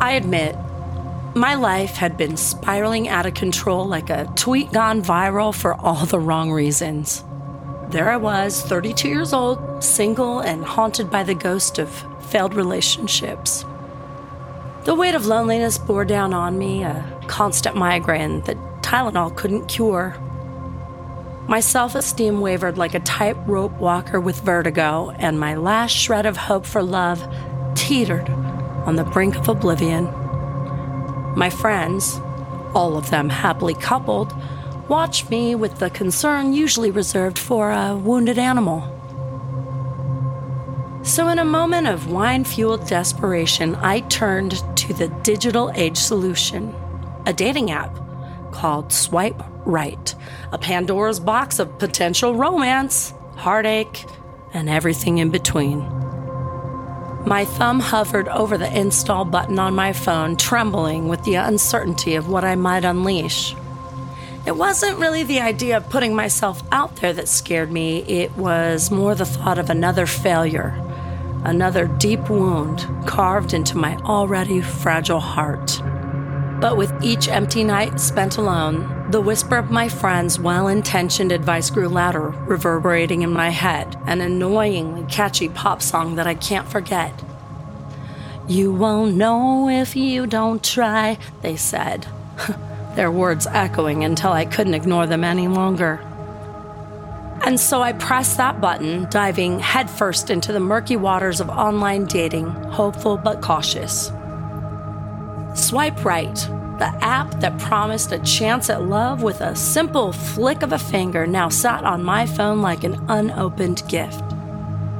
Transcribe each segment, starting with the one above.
I admit, my life had been spiraling out of control like a tweet gone viral for all the wrong reasons. There I was, 32 years old, single, and haunted by the ghost of failed relationships. The weight of loneliness bore down on me, a constant migraine that Tylenol couldn't cure. My self esteem wavered like a tightrope walker with vertigo, and my last shred of hope for love teetered on the brink of oblivion. My friends, all of them happily coupled, watched me with the concern usually reserved for a wounded animal. So, in a moment of wine fueled desperation, I turned to the digital age solution a dating app called Swipe Right, a Pandora's box of potential romance, heartache, and everything in between. My thumb hovered over the install button on my phone, trembling with the uncertainty of what I might unleash. It wasn't really the idea of putting myself out there that scared me, it was more the thought of another failure, another deep wound carved into my already fragile heart. But with each empty night spent alone, the whisper of my friend's well intentioned advice grew louder, reverberating in my head, an annoyingly catchy pop song that I can't forget. You won't know if you don't try, they said, their words echoing until I couldn't ignore them any longer. And so I pressed that button, diving headfirst into the murky waters of online dating, hopeful but cautious. Swipe right, the app that promised a chance at love with a simple flick of a finger, now sat on my phone like an unopened gift.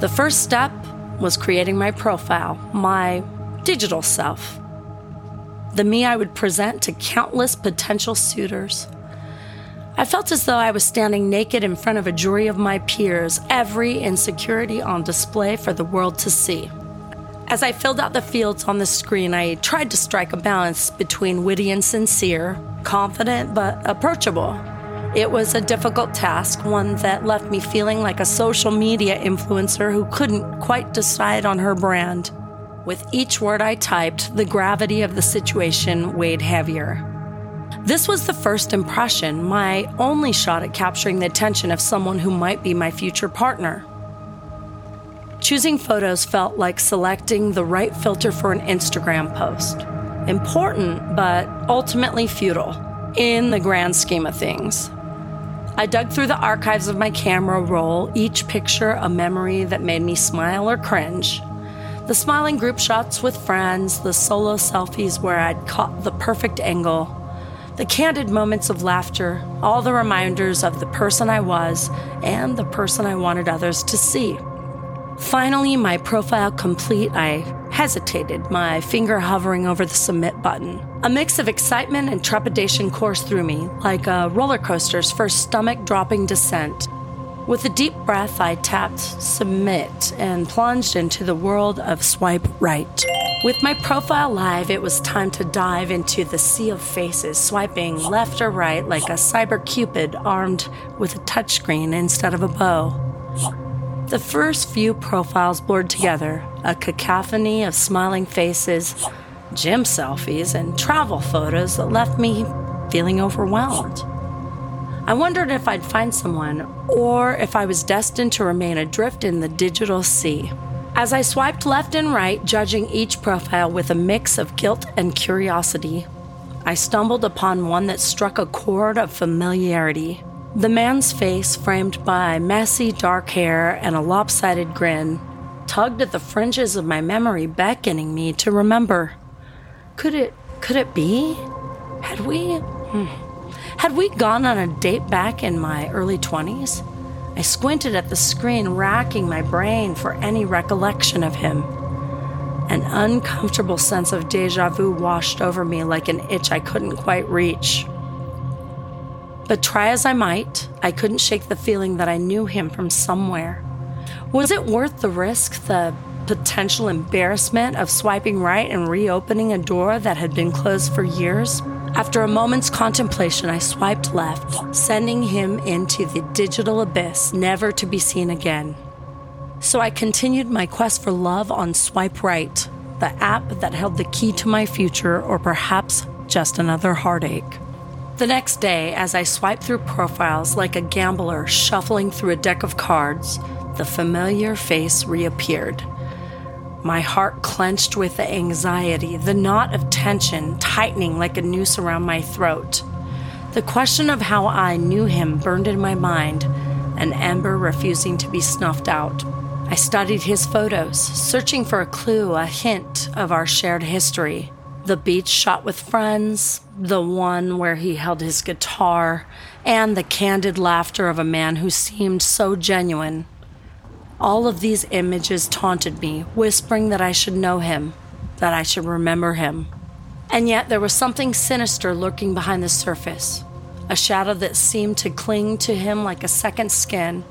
The first step was creating my profile, my digital self. The me I would present to countless potential suitors. I felt as though I was standing naked in front of a jury of my peers, every insecurity on display for the world to see. As I filled out the fields on the screen, I tried to strike a balance between witty and sincere, confident but approachable. It was a difficult task, one that left me feeling like a social media influencer who couldn't quite decide on her brand. With each word I typed, the gravity of the situation weighed heavier. This was the first impression, my only shot at capturing the attention of someone who might be my future partner. Choosing photos felt like selecting the right filter for an Instagram post. Important, but ultimately futile in the grand scheme of things. I dug through the archives of my camera roll, each picture a memory that made me smile or cringe. The smiling group shots with friends, the solo selfies where I'd caught the perfect angle, the candid moments of laughter, all the reminders of the person I was and the person I wanted others to see. Finally, my profile complete, I hesitated, my finger hovering over the submit button. A mix of excitement and trepidation coursed through me, like a roller coaster's first stomach dropping descent. With a deep breath, I tapped submit and plunged into the world of swipe right. With my profile live, it was time to dive into the sea of faces, swiping left or right like a cyber cupid armed with a touchscreen instead of a bow. The first few profiles blurred together, a cacophony of smiling faces, gym selfies, and travel photos that left me feeling overwhelmed. I wondered if I'd find someone or if I was destined to remain adrift in the digital sea. As I swiped left and right, judging each profile with a mix of guilt and curiosity, I stumbled upon one that struck a chord of familiarity. The man's face, framed by messy dark hair and a lopsided grin, tugged at the fringes of my memory, beckoning me to remember. Could it could it be? Had we hmm, had we gone on a date back in my early 20s? I squinted at the screen, racking my brain for any recollection of him. An uncomfortable sense of deja vu washed over me like an itch I couldn't quite reach. But try as I might, I couldn't shake the feeling that I knew him from somewhere. Was it worth the risk, the potential embarrassment of swiping right and reopening a door that had been closed for years? After a moment's contemplation, I swiped left, sending him into the digital abyss, never to be seen again. So I continued my quest for love on swipe right, the app that held the key to my future, or perhaps just another heartache. The next day, as I swiped through profiles like a gambler shuffling through a deck of cards, the familiar face reappeared. My heart clenched with the anxiety, the knot of tension tightening like a noose around my throat. The question of how I knew him burned in my mind, an ember refusing to be snuffed out. I studied his photos, searching for a clue, a hint of our shared history. The beach shot with friends, the one where he held his guitar, and the candid laughter of a man who seemed so genuine. All of these images taunted me, whispering that I should know him, that I should remember him. And yet there was something sinister lurking behind the surface, a shadow that seemed to cling to him like a second skin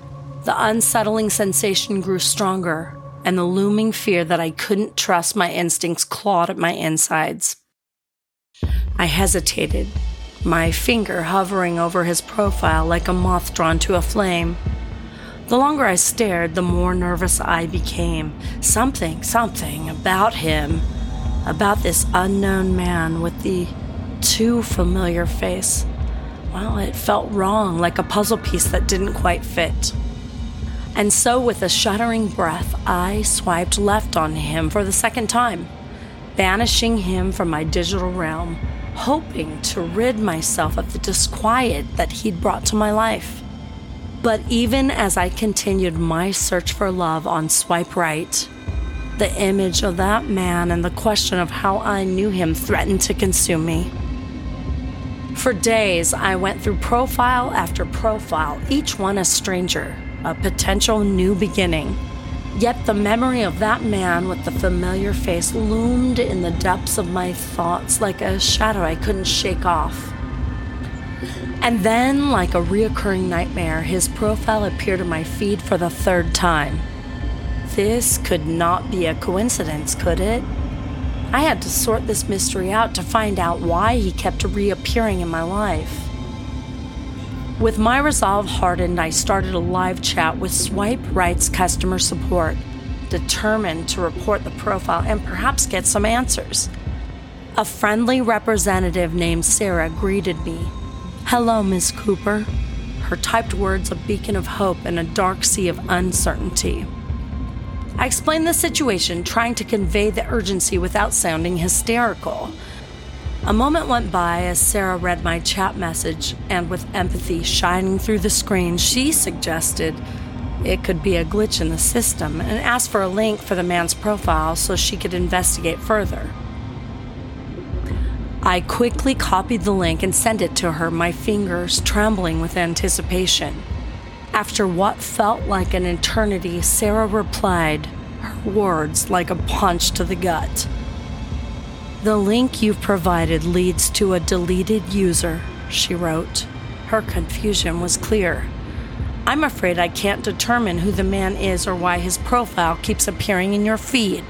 the unsettling sensation grew stronger, and the looming fear that I couldn't trust my instincts clawed at my insides. I hesitated, my finger hovering over his profile like a moth drawn to a flame. The longer I stared, the more nervous I became. Something, something about him, about this unknown man with the too familiar face. Well, it felt wrong, like a puzzle piece that didn't quite fit. And so, with a shuddering breath, I swiped left on him for the second time, banishing him from my digital realm, hoping to rid myself of the disquiet that he'd brought to my life. But even as I continued my search for love on swipe right, the image of that man and the question of how I knew him threatened to consume me. For days, I went through profile after profile, each one a stranger a potential new beginning. Yet the memory of that man with the familiar face loomed in the depths of my thoughts like a shadow I couldn't shake off. And then, like a reoccurring nightmare, his profile appeared in my feed for the third time. This could not be a coincidence, could it? I had to sort this mystery out to find out why he kept reappearing in my life. With my resolve hardened, I started a live chat with Swipe Right's customer support, determined to report the profile and perhaps get some answers. A friendly representative named Sarah greeted me. Hello, Miss Cooper. Her typed words a beacon of hope in a dark sea of uncertainty. I explained the situation, trying to convey the urgency without sounding hysterical. A moment went by as Sarah read my chat message, and with empathy shining through the screen, she suggested it could be a glitch in the system and asked for a link for the man's profile so she could investigate further. I quickly copied the link and sent it to her, my fingers trembling with anticipation. After what felt like an eternity, Sarah replied, her words like a punch to the gut. The link you've provided leads to a deleted user, she wrote. Her confusion was clear. I'm afraid I can't determine who the man is or why his profile keeps appearing in your feed.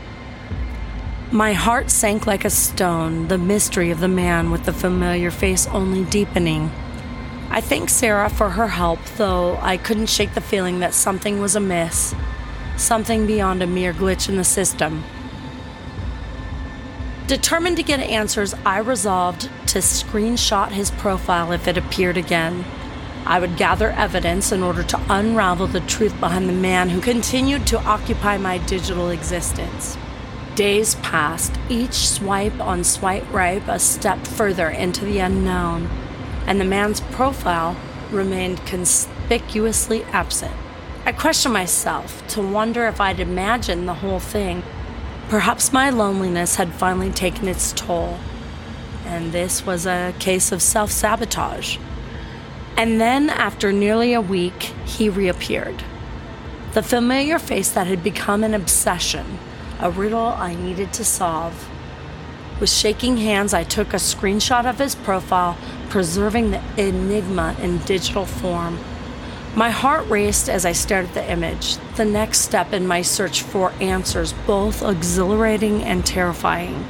My heart sank like a stone, the mystery of the man with the familiar face only deepening. I thanked Sarah for her help, though I couldn't shake the feeling that something was amiss, something beyond a mere glitch in the system. Determined to get answers, I resolved to screenshot his profile if it appeared again. I would gather evidence in order to unravel the truth behind the man who continued to occupy my digital existence. Days passed, each swipe on Swipe Right a step further into the unknown, and the man's profile remained conspicuously absent. I questioned myself to wonder if I'd imagined the whole thing Perhaps my loneliness had finally taken its toll, and this was a case of self sabotage. And then, after nearly a week, he reappeared. The familiar face that had become an obsession, a riddle I needed to solve. With shaking hands, I took a screenshot of his profile, preserving the enigma in digital form. My heart raced as I stared at the image, the next step in my search for answers, both exhilarating and terrifying.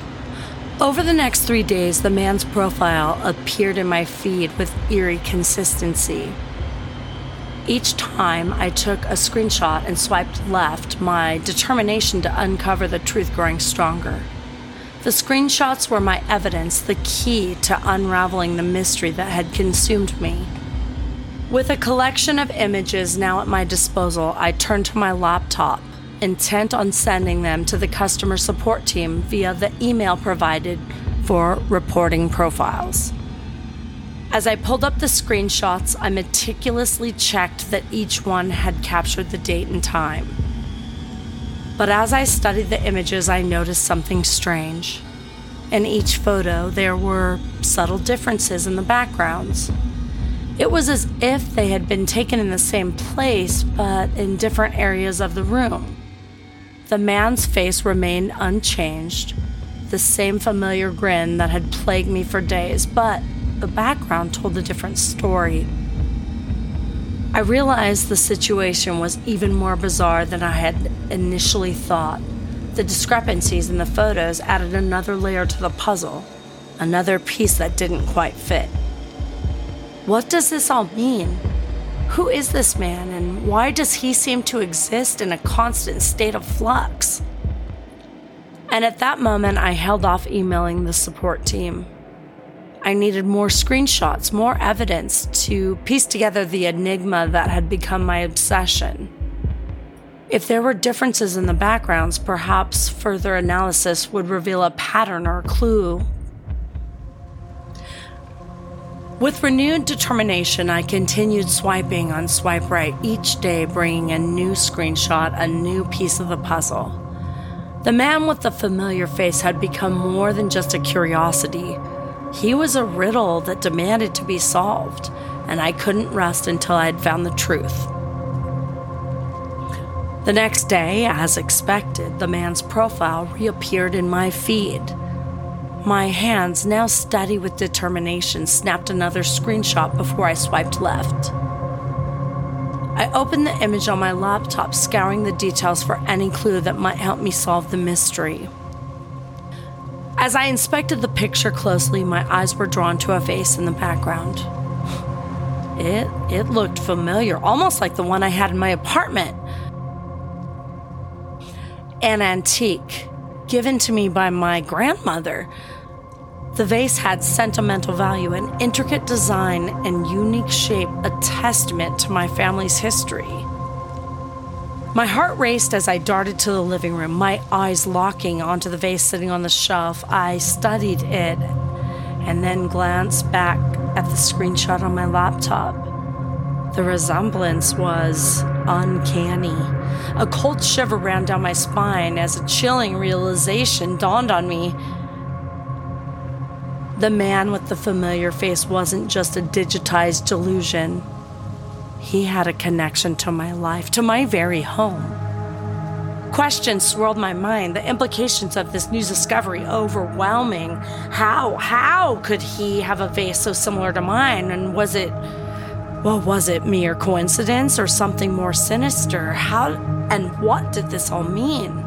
Over the next three days, the man's profile appeared in my feed with eerie consistency. Each time I took a screenshot and swiped left, my determination to uncover the truth growing stronger. The screenshots were my evidence, the key to unraveling the mystery that had consumed me. With a collection of images now at my disposal, I turned to my laptop, intent on sending them to the customer support team via the email provided for reporting profiles. As I pulled up the screenshots, I meticulously checked that each one had captured the date and time. But as I studied the images, I noticed something strange. In each photo, there were subtle differences in the backgrounds. It was as if they had been taken in the same place, but in different areas of the room. The man's face remained unchanged, the same familiar grin that had plagued me for days, but the background told a different story. I realized the situation was even more bizarre than I had initially thought. The discrepancies in the photos added another layer to the puzzle, another piece that didn't quite fit. What does this all mean? Who is this man, and why does he seem to exist in a constant state of flux? And at that moment, I held off emailing the support team. I needed more screenshots, more evidence to piece together the enigma that had become my obsession. If there were differences in the backgrounds, perhaps further analysis would reveal a pattern or a clue with renewed determination, I continued swiping on Swipe Right each day, bringing a new screenshot, a new piece of the puzzle. The man with the familiar face had become more than just a curiosity. He was a riddle that demanded to be solved, and I couldn't rest until I had found the truth. The next day, as expected, the man's profile reappeared in my feed. My hands, now steady with determination, snapped another screenshot before I swiped left. I opened the image on my laptop, scouring the details for any clue that might help me solve the mystery. As I inspected the picture closely, my eyes were drawn to a face in the background. It it looked familiar, almost like the one I had in my apartment. An antique given to me by my grandmother. The vase had sentimental value and intricate design and unique shape, a testament to my family's history. My heart raced as I darted to the living room, my eyes locking onto the vase sitting on the shelf. I studied it and then glanced back at the screenshot on my laptop. The resemblance was uncanny. A cold shiver ran down my spine as a chilling realization dawned on me the man with the familiar face wasn't just a digitized delusion. He had a connection to my life, to my very home. Questions swirled my mind, the implications of this new discovery overwhelming. How, how could he have a face so similar to mine? And was it, well, was it mere coincidence or something more sinister? How and what did this all mean?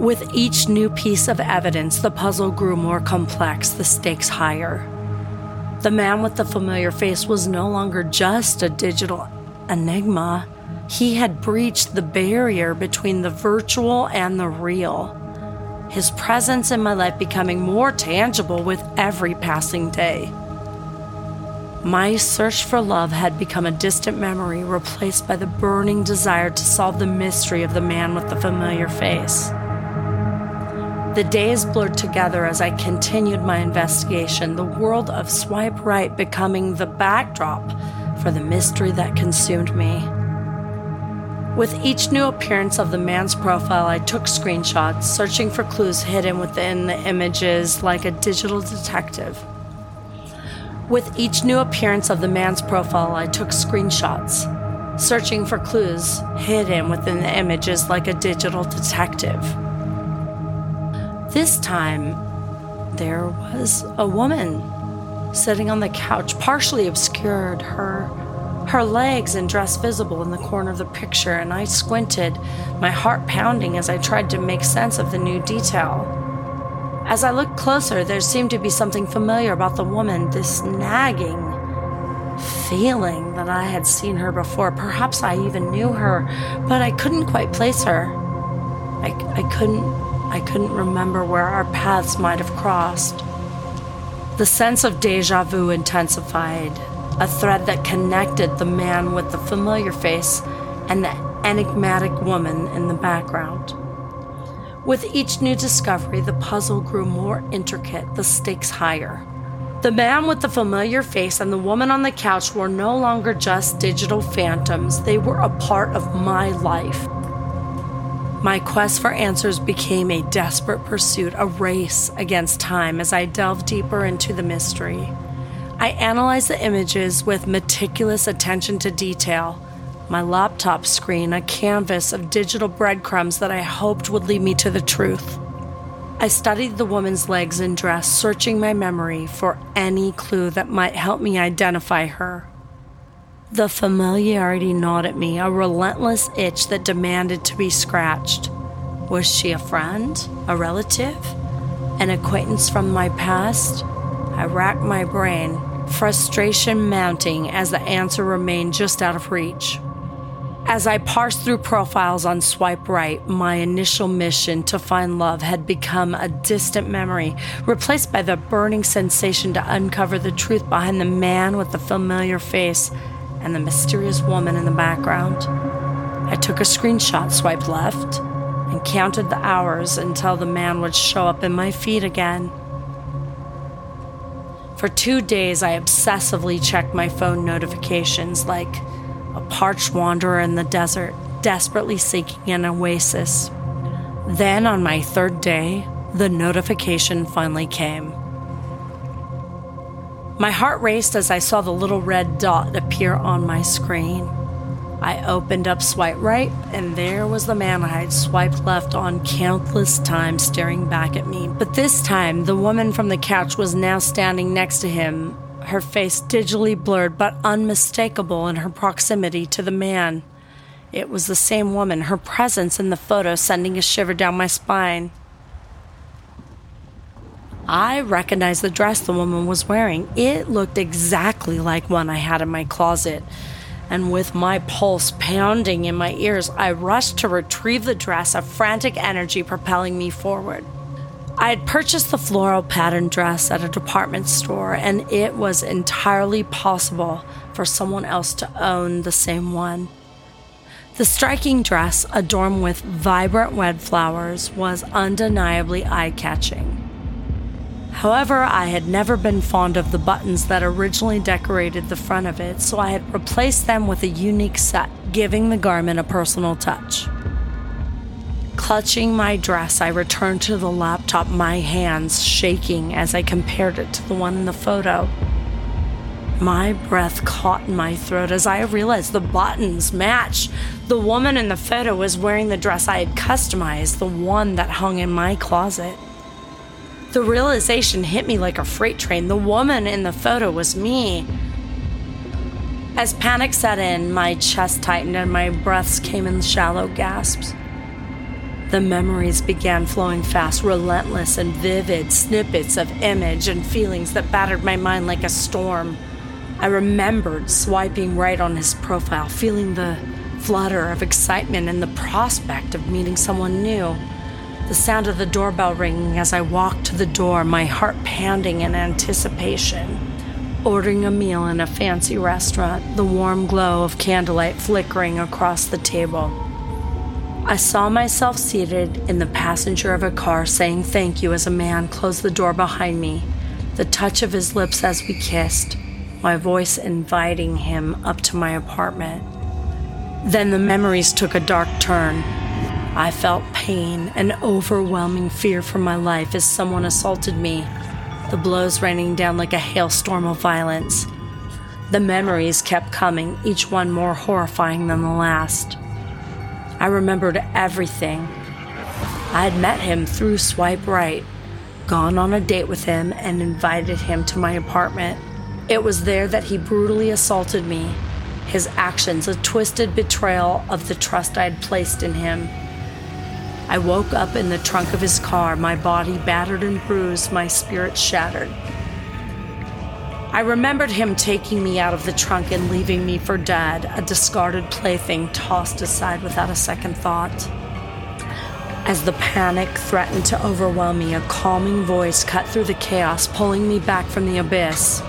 With each new piece of evidence, the puzzle grew more complex, the stakes higher. The man with the familiar face was no longer just a digital enigma. He had breached the barrier between the virtual and the real. His presence in my life becoming more tangible with every passing day. My search for love had become a distant memory replaced by the burning desire to solve the mystery of the man with the familiar face. The days blurred together as I continued my investigation, the world of Swipe Right becoming the backdrop for the mystery that consumed me. With each new appearance of the man's profile, I took screenshots, searching for clues hidden within the images like a digital detective. With each new appearance of the man's profile, I took screenshots, searching for clues hidden within the images like a digital detective. This time, there was a woman sitting on the couch, partially obscured, her her legs and dress visible in the corner of the picture, and I squinted, my heart pounding as I tried to make sense of the new detail. As I looked closer, there seemed to be something familiar about the woman, this nagging feeling that I had seen her before. Perhaps I even knew her, but I couldn't quite place her. I, I couldn't I couldn't remember where our paths might have crossed. The sense of deja vu intensified, a thread that connected the man with the familiar face and the enigmatic woman in the background. With each new discovery, the puzzle grew more intricate, the stakes higher. The man with the familiar face and the woman on the couch were no longer just digital phantoms, they were a part of my life. My quest for answers became a desperate pursuit, a race against time as I delved deeper into the mystery. I analyzed the images with meticulous attention to detail. My laptop screen, a canvas of digital breadcrumbs that I hoped would lead me to the truth. I studied the woman's legs and dress, searching my memory for any clue that might help me identify her. The familiarity gnawed at me, a relentless itch that demanded to be scratched. Was she a friend? A relative? An acquaintance from my past? I racked my brain, frustration mounting as the answer remained just out of reach. As I parsed through profiles on Swipe Right, my initial mission to find love had become a distant memory, replaced by the burning sensation to uncover the truth behind the man with the familiar face and the mysterious woman in the background. I took a screenshot, swiped left, and counted the hours until the man would show up in my feed again. For two days, I obsessively checked my phone notifications like, a parched wanderer in the desert, desperately seeking an oasis. Then, on my third day, the notification finally came. My heart raced as I saw the little red dot appear on my screen. I opened up Swipe Right, and there was the man I had swiped left on countless times staring back at me. But this time, the woman from the couch was now standing next to him, her face digitally blurred but unmistakable in her proximity to the man. It was the same woman, her presence in the photo sending a shiver down my spine. I recognized the dress the woman was wearing. It looked exactly like one I had in my closet. And with my pulse pounding in my ears, I rushed to retrieve the dress, a frantic energy propelling me forward. I had purchased the floral pattern dress at a department store, and it was entirely possible for someone else to own the same one. The striking dress, adorned with vibrant red flowers, was undeniably eye catching. However, I had never been fond of the buttons that originally decorated the front of it, so I had replaced them with a unique set, giving the garment a personal touch. Clutching my dress, I returned to the laptop, my hands shaking as I compared it to the one in the photo. My breath caught in my throat as I realized the buttons matched. The woman in the photo was wearing the dress I had customized, the one that hung in my closet. The realization hit me like a freight train. The woman in the photo was me. As panic set in, my chest tightened and my breaths came in shallow gasps. The memories began flowing fast, relentless and vivid snippets of image and feelings that battered my mind like a storm. I remembered swiping right on his profile, feeling the flutter of excitement and the prospect of meeting someone new. The sound of the doorbell ringing as I walked to the door, my heart pounding in anticipation. Ordering a meal in a fancy restaurant, the warm glow of candlelight flickering across the table. I saw myself seated in the passenger of a car saying thank you as a man closed the door behind me, the touch of his lips as we kissed, my voice inviting him up to my apartment. Then the memories took a dark turn. I felt pain and overwhelming fear for my life as someone assaulted me, the blows raining down like a hailstorm of violence. The memories kept coming, each one more horrifying than the last. I remembered everything. I had met him through Swipe Right, gone on a date with him, and invited him to my apartment. It was there that he brutally assaulted me, his actions a twisted betrayal of the trust I had placed in him. I woke up in the trunk of his car, my body battered and bruised, my spirit shattered. I remembered him taking me out of the trunk and leaving me for dead, a discarded plaything tossed aside without a second thought. As the panic threatened to overwhelm me, a calming voice cut through the chaos, pulling me back from the abyss.